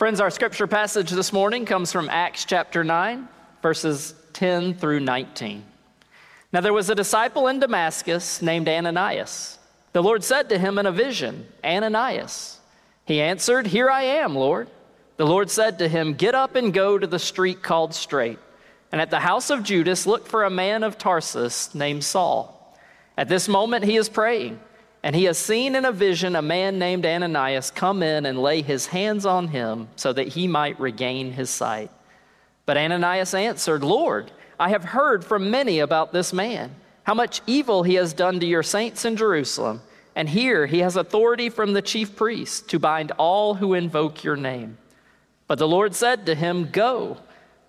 Friends, our scripture passage this morning comes from Acts chapter 9, verses 10 through 19. Now, there was a disciple in Damascus named Ananias. The Lord said to him in a vision, Ananias. He answered, Here I am, Lord. The Lord said to him, Get up and go to the street called Straight, and at the house of Judas look for a man of Tarsus named Saul. At this moment he is praying. And he has seen in a vision a man named Ananias come in and lay his hands on him so that he might regain his sight. But Ananias answered, Lord, I have heard from many about this man, how much evil he has done to your saints in Jerusalem. And here he has authority from the chief priests to bind all who invoke your name. But the Lord said to him, Go,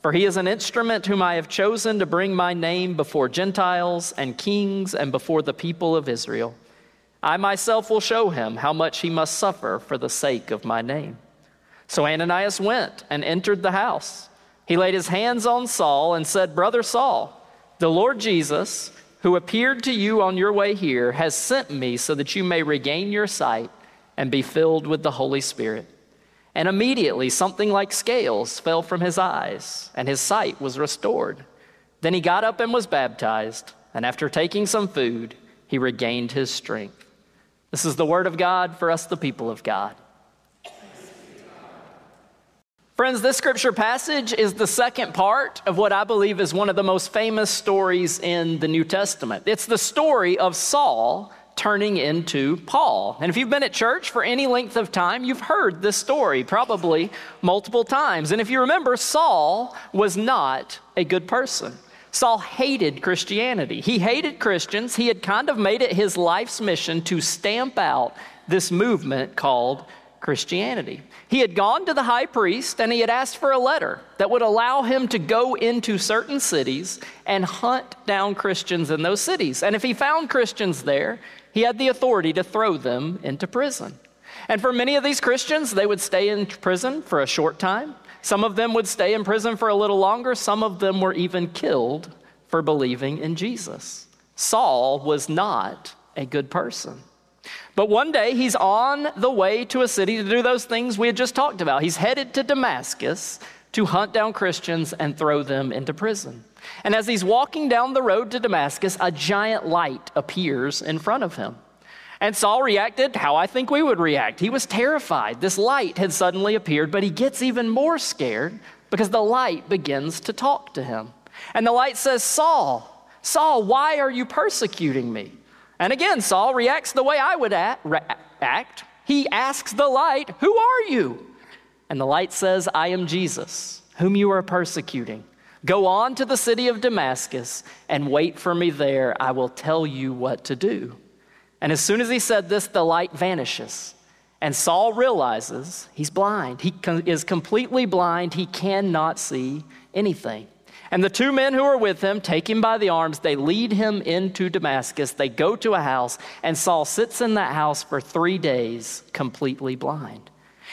for he is an instrument whom I have chosen to bring my name before Gentiles and kings and before the people of Israel. I myself will show him how much he must suffer for the sake of my name. So Ananias went and entered the house. He laid his hands on Saul and said, Brother Saul, the Lord Jesus, who appeared to you on your way here, has sent me so that you may regain your sight and be filled with the Holy Spirit. And immediately something like scales fell from his eyes, and his sight was restored. Then he got up and was baptized, and after taking some food, he regained his strength. This is the word of God for us, the people of God. Friends, this scripture passage is the second part of what I believe is one of the most famous stories in the New Testament. It's the story of Saul turning into Paul. And if you've been at church for any length of time, you've heard this story probably multiple times. And if you remember, Saul was not a good person. Saul hated Christianity. He hated Christians. He had kind of made it his life's mission to stamp out this movement called Christianity. He had gone to the high priest and he had asked for a letter that would allow him to go into certain cities and hunt down Christians in those cities. And if he found Christians there, he had the authority to throw them into prison. And for many of these Christians, they would stay in prison for a short time. Some of them would stay in prison for a little longer. Some of them were even killed for believing in Jesus. Saul was not a good person. But one day he's on the way to a city to do those things we had just talked about. He's headed to Damascus to hunt down Christians and throw them into prison. And as he's walking down the road to Damascus, a giant light appears in front of him. And Saul reacted how I think we would react. He was terrified. This light had suddenly appeared, but he gets even more scared because the light begins to talk to him. And the light says, Saul, Saul, why are you persecuting me? And again, Saul reacts the way I would act. He asks the light, Who are you? And the light says, I am Jesus, whom you are persecuting. Go on to the city of Damascus and wait for me there. I will tell you what to do. And as soon as he said this, the light vanishes. And Saul realizes he's blind. He is completely blind. He cannot see anything. And the two men who are with him take him by the arms. They lead him into Damascus. They go to a house, and Saul sits in that house for three days, completely blind.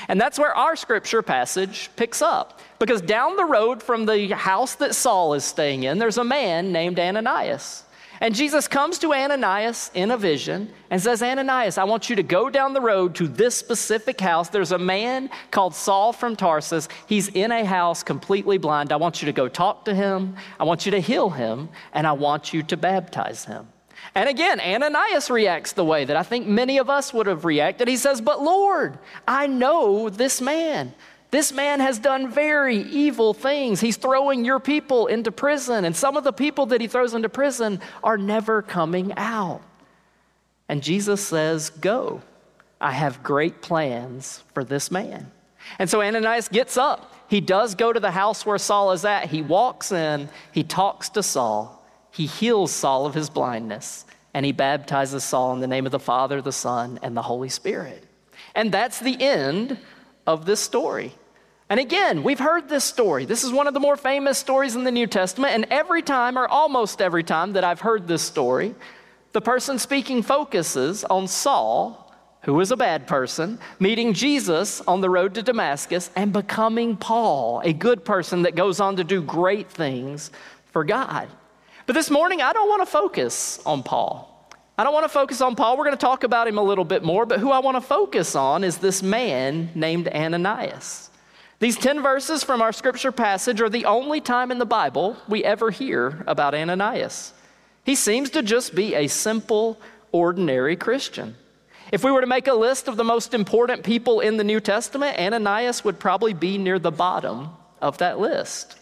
And that's where our scripture passage picks up. Because down the road from the house that Saul is staying in, there's a man named Ananias. And Jesus comes to Ananias in a vision and says, Ananias, I want you to go down the road to this specific house. There's a man called Saul from Tarsus. He's in a house completely blind. I want you to go talk to him. I want you to heal him. And I want you to baptize him. And again, Ananias reacts the way that I think many of us would have reacted. He says, But Lord, I know this man. This man has done very evil things. He's throwing your people into prison, and some of the people that he throws into prison are never coming out. And Jesus says, Go. I have great plans for this man. And so Ananias gets up. He does go to the house where Saul is at. He walks in, he talks to Saul, he heals Saul of his blindness, and he baptizes Saul in the name of the Father, the Son, and the Holy Spirit. And that's the end of this story. And again, we've heard this story. This is one of the more famous stories in the New Testament. And every time, or almost every time, that I've heard this story, the person speaking focuses on Saul, who was a bad person, meeting Jesus on the road to Damascus, and becoming Paul, a good person that goes on to do great things for God. But this morning, I don't want to focus on Paul. I don't want to focus on Paul. We're going to talk about him a little bit more, but who I want to focus on is this man named Ananias. These 10 verses from our scripture passage are the only time in the Bible we ever hear about Ananias. He seems to just be a simple, ordinary Christian. If we were to make a list of the most important people in the New Testament, Ananias would probably be near the bottom of that list.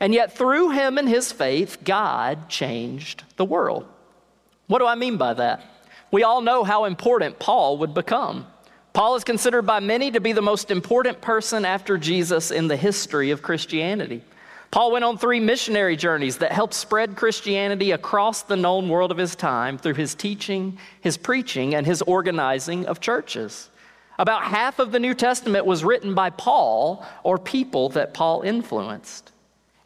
And yet, through him and his faith, God changed the world. What do I mean by that? We all know how important Paul would become. Paul is considered by many to be the most important person after Jesus in the history of Christianity. Paul went on three missionary journeys that helped spread Christianity across the known world of his time through his teaching, his preaching, and his organizing of churches. About half of the New Testament was written by Paul or people that Paul influenced.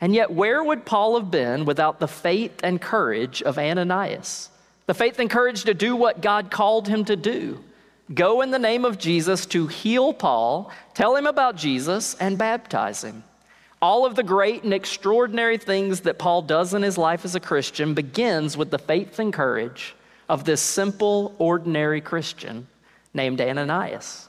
And yet, where would Paul have been without the faith and courage of Ananias? The faith and courage to do what God called him to do go in the name of Jesus to heal Paul, tell him about Jesus, and baptize him. All of the great and extraordinary things that Paul does in his life as a Christian begins with the faith and courage of this simple, ordinary Christian named Ananias.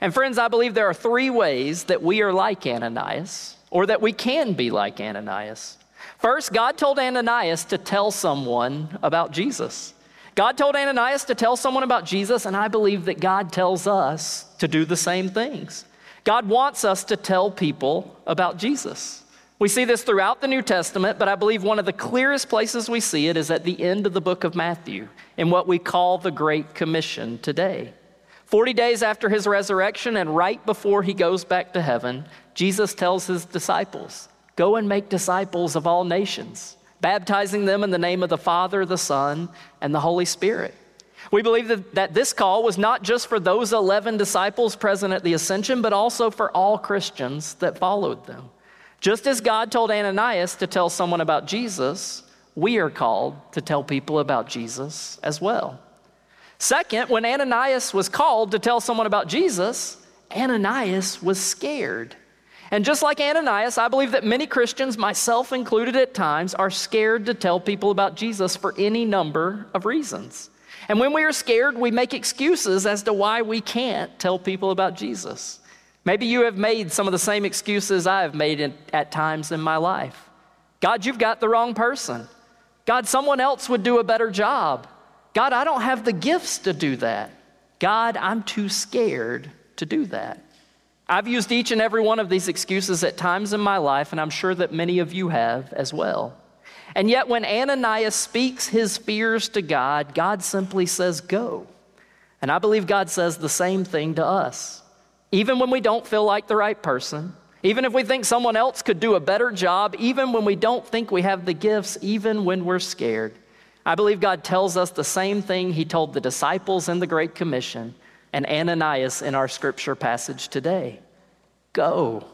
And friends, I believe there are three ways that we are like Ananias or that we can be like Ananias. First, God told Ananias to tell someone about Jesus. God told Ananias to tell someone about Jesus, and I believe that God tells us to do the same things. God wants us to tell people about Jesus. We see this throughout the New Testament, but I believe one of the clearest places we see it is at the end of the book of Matthew, in what we call the Great Commission today. 40 days after his resurrection and right before he goes back to heaven, Jesus tells his disciples, Go and make disciples of all nations, baptizing them in the name of the Father, the Son, and the Holy Spirit. We believe that, that this call was not just for those 11 disciples present at the ascension, but also for all Christians that followed them. Just as God told Ananias to tell someone about Jesus, we are called to tell people about Jesus as well. Second, when Ananias was called to tell someone about Jesus, Ananias was scared. And just like Ananias, I believe that many Christians, myself included at times, are scared to tell people about Jesus for any number of reasons. And when we are scared, we make excuses as to why we can't tell people about Jesus. Maybe you have made some of the same excuses I have made in, at times in my life. God, you've got the wrong person. God, someone else would do a better job. God, I don't have the gifts to do that. God, I'm too scared to do that. I've used each and every one of these excuses at times in my life, and I'm sure that many of you have as well. And yet, when Ananias speaks his fears to God, God simply says, Go. And I believe God says the same thing to us. Even when we don't feel like the right person, even if we think someone else could do a better job, even when we don't think we have the gifts, even when we're scared, I believe God tells us the same thing He told the disciples in the Great Commission and Ananias in our scripture passage today. Go.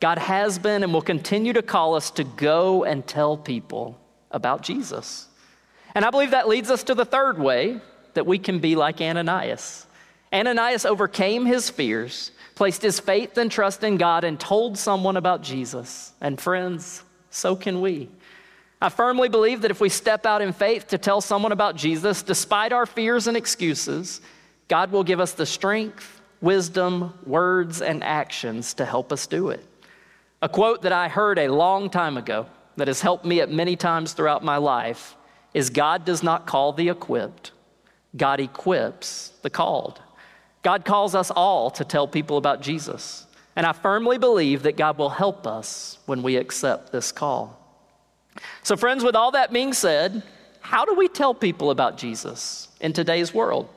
God has been and will continue to call us to go and tell people about Jesus. And I believe that leads us to the third way that we can be like Ananias. Ananias overcame his fears, placed his faith and trust in God, and told someone about Jesus. And friends, so can we. I firmly believe that if we step out in faith to tell someone about Jesus, despite our fears and excuses, God will give us the strength, wisdom, words, and actions to help us do it. A quote that I heard a long time ago that has helped me at many times throughout my life is God does not call the equipped, God equips the called. God calls us all to tell people about Jesus. And I firmly believe that God will help us when we accept this call. So, friends, with all that being said, how do we tell people about Jesus in today's world?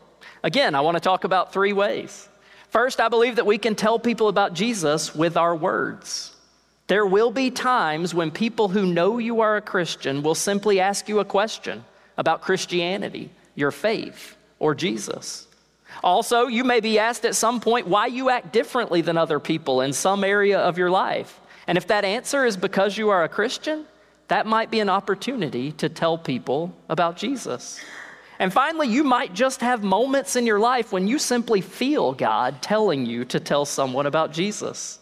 Again, I want to talk about three ways. First, I believe that we can tell people about Jesus with our words. There will be times when people who know you are a Christian will simply ask you a question about Christianity, your faith, or Jesus. Also, you may be asked at some point why you act differently than other people in some area of your life. And if that answer is because you are a Christian, that might be an opportunity to tell people about Jesus. And finally, you might just have moments in your life when you simply feel God telling you to tell someone about Jesus.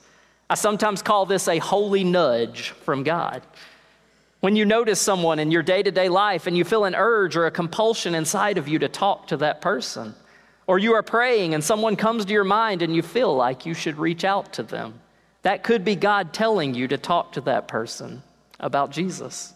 I sometimes call this a holy nudge from God. When you notice someone in your day to day life and you feel an urge or a compulsion inside of you to talk to that person, or you are praying and someone comes to your mind and you feel like you should reach out to them, That could be God telling you to talk to that person about Jesus.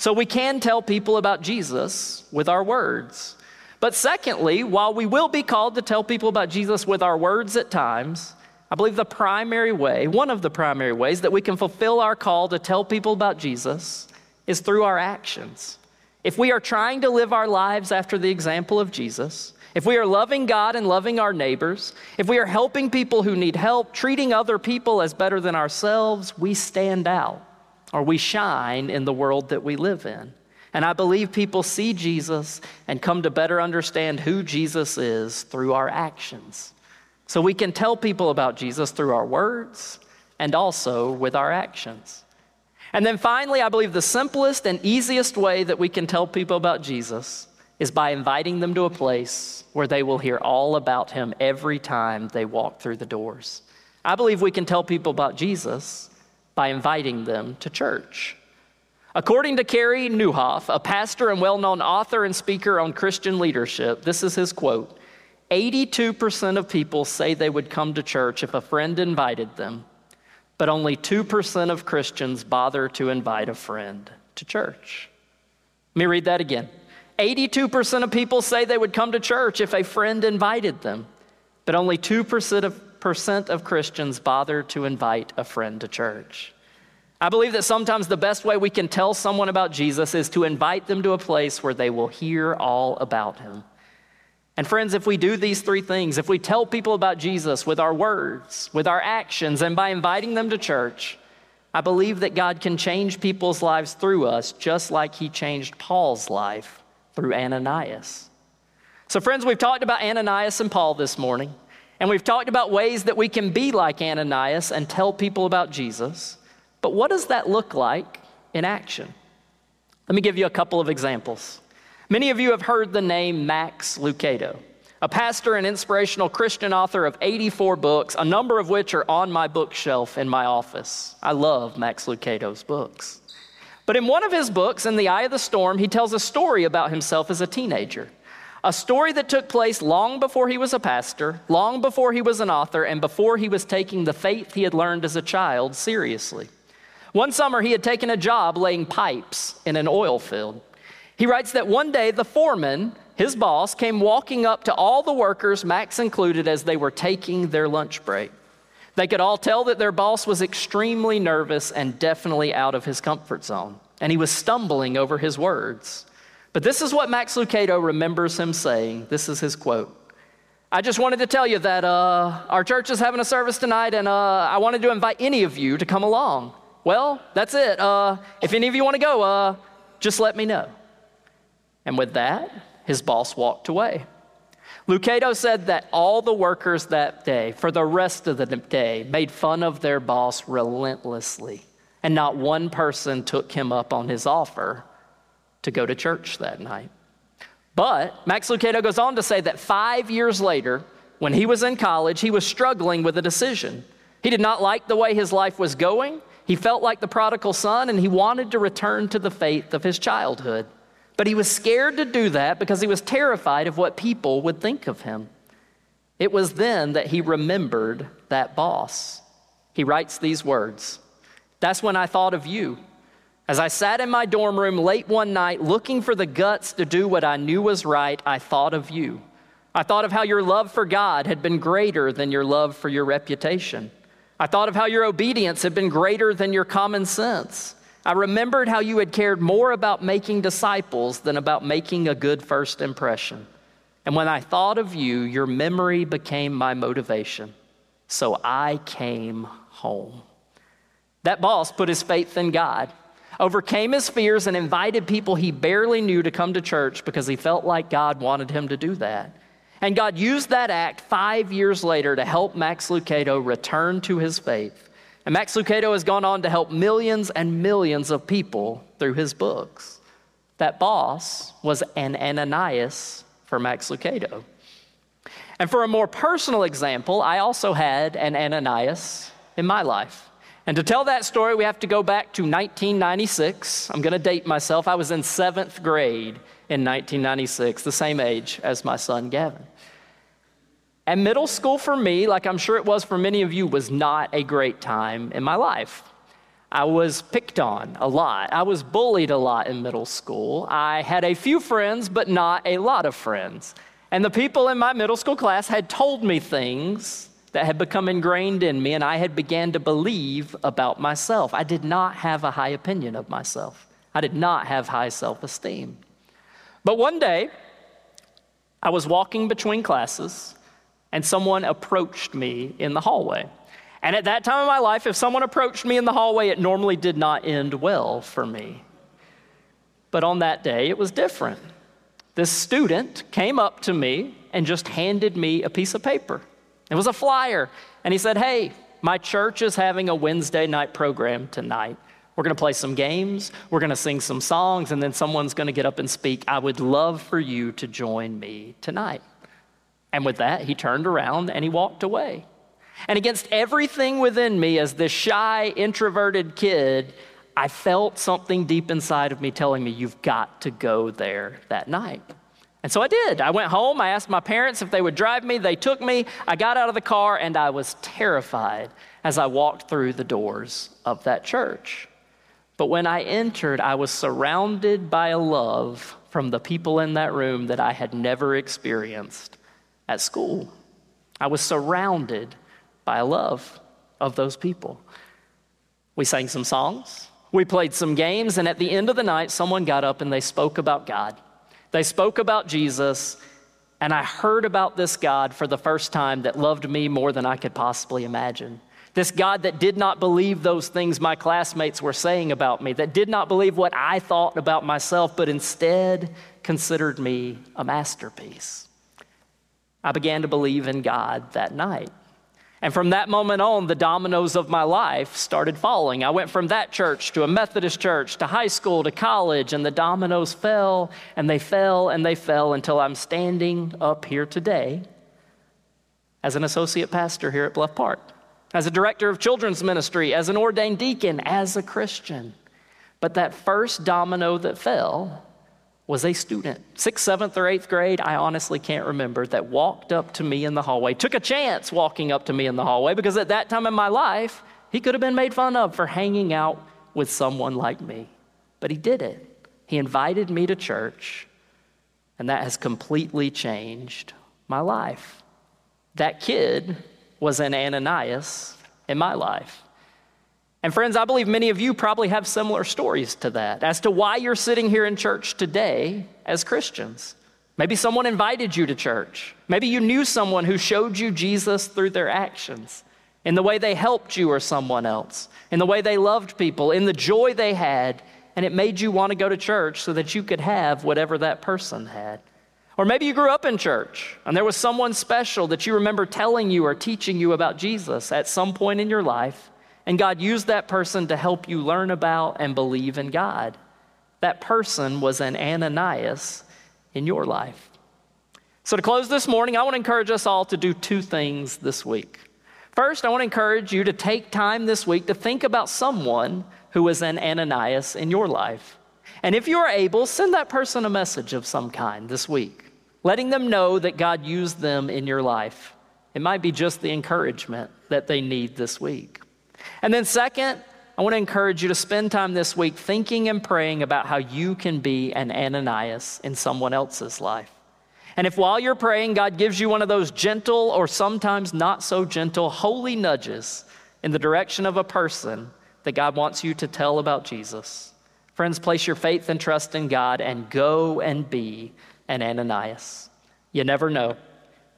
So we can tell people about Jesus with our words. But secondly, while we will be called to tell people about Jesus with our words at times, I believe the primary way, one of the primary ways that we can fulfill our call to tell people about Jesus is through our actions. If we are trying to live our lives after the example of Jesus, if we are loving God and loving our neighbors, if we are helping people who need help, treating other people as better than ourselves, we stand out or we shine in the world that we live in. And I believe people see Jesus and come to better understand who Jesus is through our actions. So we can tell people about Jesus through our words and also with our actions. And then finally, I believe the simplest and easiest way that we can tell people about Jesus is by inviting them to a place where they will hear all about him every time they walk through the doors. I believe we can tell people about Jesus by inviting them to church. According to Carey Nieuwhof, a pastor and well known author and speaker on Christian leadership, this is his quote 82% of people say they would come to church if a friend invited them, but only 2% of Christians bother to invite a friend to church. Let me read that again. 82% of people say they would come to church if a friend invited them, but only 2% of, percent of Christians bother to invite a friend to church. I believe that sometimes the best way we can tell someone about Jesus is to invite them to a place where they will hear all about him. And friends, if we do these three things, if we tell people about Jesus with our words, with our actions, and by inviting them to church, I believe that God can change people's lives through us just like he changed Paul's life through Ananias. So, friends, we've talked about Ananias and Paul this morning, and we've talked about ways that we can be like Ananias and tell people about Jesus. But what does that look like in action? Let me give you a couple of examples. Many of you have heard the name Max Lucado, a pastor and inspirational Christian author of 84 books, a number of which are on my bookshelf in my office. I love Max Lucado's books. But in one of his books, In the Eye of the Storm, he tells a story about himself as a teenager. A story that took place long before he was a pastor, long before he was an author, and before he was taking the faith he had learned as a child seriously. One summer, he had taken a job laying pipes in an oil field. He writes that one day the foreman, his boss, came walking up to all the workers, Max included, as they were taking their lunch break. They could all tell that their boss was extremely nervous and definitely out of his comfort zone, and he was stumbling over his words. But this is what Max Lucado remembers him saying. This is his quote. I just wanted to tell you that uh, our church is having a service tonight, and uh, I wanted to invite any of you to come along. Well, that's it. Uh, if any of you want to go, uh, just let me know. And with that, his boss walked away. Lucado said that all the workers that day, for the rest of the day, made fun of their boss relentlessly. And not one person took him up on his offer to go to church that night. But Max Lucado goes on to say that five years later, when he was in college, he was struggling with a decision. He did not like the way his life was going, he felt like the prodigal son and he wanted to return to the faith of his childhood. But he was scared to do that because he was terrified of what people would think of him. It was then that he remembered that boss. He writes these words That's when I thought of you. As I sat in my dorm room late one night looking for the guts to do what I knew was right, I thought of you. I thought of how your love for God had been greater than your love for your reputation. I thought of how your obedience had been greater than your common sense. I remembered how you had cared more about making disciples than about making a good first impression. And when I thought of you, your memory became my motivation. So I came home. That boss put his faith in God, overcame his fears, and invited people he barely knew to come to church because he felt like God wanted him to do that. And God used that act five years later to help Max Lucado return to his faith. And Max Lucado has gone on to help millions and millions of people through his books. That boss was an Ananias for Max Lucado. And for a more personal example, I also had an Ananias in my life. And to tell that story, we have to go back to 1996. I'm going to date myself. I was in seventh grade in 1996, the same age as my son Gavin. And middle school for me, like I'm sure it was for many of you, was not a great time in my life. I was picked on a lot. I was bullied a lot in middle school. I had a few friends, but not a lot of friends. And the people in my middle school class had told me things that had become ingrained in me, and I had began to believe about myself. I did not have a high opinion of myself. I did not have high self esteem. But one day, I was walking between classes, and someone approached me in the hallway. And at that time of my life, if someone approached me in the hallway, it normally did not end well for me. But on that day, it was different. This student came up to me and just handed me a piece of paper. It was a flyer. And he said, Hey, my church is having a Wednesday night program tonight. We're going to play some games, we're going to sing some songs, and then someone's going to get up and speak. I would love for you to join me tonight. And with that, he turned around and he walked away. And against everything within me, as this shy, introverted kid, I felt something deep inside of me telling me, You've got to go there that night. And so I did. I went home. I asked my parents if they would drive me. They took me. I got out of the car, and I was terrified as I walked through the doors of that church. But when I entered, I was surrounded by a love from the people in that room that I had never experienced at school. I was surrounded by a love of those people. We sang some songs, we played some games, and at the end of the night, someone got up and they spoke about God. They spoke about Jesus, and I heard about this God for the first time that loved me more than I could possibly imagine. This God that did not believe those things my classmates were saying about me, that did not believe what I thought about myself, but instead considered me a masterpiece. I began to believe in God that night. And from that moment on, the dominoes of my life started falling. I went from that church to a Methodist church to high school to college, and the dominoes fell and they fell and they fell until I'm standing up here today as an associate pastor here at Bluff Park, as a director of children's ministry, as an ordained deacon, as a Christian. But that first domino that fell was a student, sixth, seventh, or eighth grade, I honestly can't remember, that walked up to me in the hallway, took a chance walking up to me in the hallway, because at that time in my life, he could have been made fun of for hanging out with someone like me. But he did it. He invited me to church, and that has completely changed my life. That kid was an Ananias in my life. And friends, I believe many of you probably have similar stories to that as to why you're sitting here in church today as Christians. Maybe someone invited you to church. Maybe you knew someone who showed you Jesus through their actions, in the way they helped you or someone else, in the way they loved people, in the joy they had, and it made you want to go to church so that you could have whatever that person had. Or maybe you grew up in church and there was someone special that you remember telling you or teaching you about Jesus at some point in your life and God used that person to help you learn about and believe in God. That person was an Ananias in your life. So, to close this morning, I want to encourage us all to do two things this week. First, I want to encourage you to take time this week to think about someone who is an Ananias in your life. And if you are able, send that person a message of some kind this week, letting them know that God used them in your life. It might be just the encouragement that they need this week. And then, second, I want to encourage you to spend time this week thinking and praying about how you can be an Ananias in someone else's life. And if while you're praying, God gives you one of those gentle or sometimes not so gentle holy nudges in the direction of a person that God wants you to tell about Jesus, friends, place your faith and trust in God and go and be an Ananias. You never know.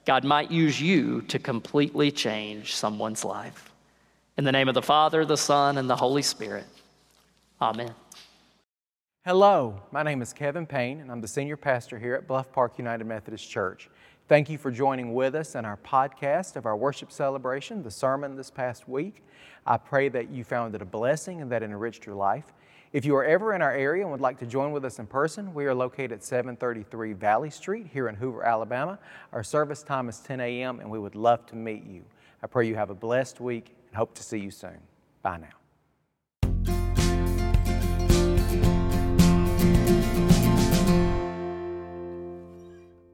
God might use you to completely change someone's life. In the name of the Father, the Son, and the Holy Spirit. Amen. Hello, my name is Kevin Payne, and I'm the senior pastor here at Bluff Park United Methodist Church. Thank you for joining with us in our podcast of our worship celebration, the sermon this past week. I pray that you found it a blessing and that it enriched your life. If you are ever in our area and would like to join with us in person, we are located at 733 Valley Street here in Hoover, Alabama. Our service time is 10 a.m., and we would love to meet you. I pray you have a blessed week and hope to see you soon. Bye now.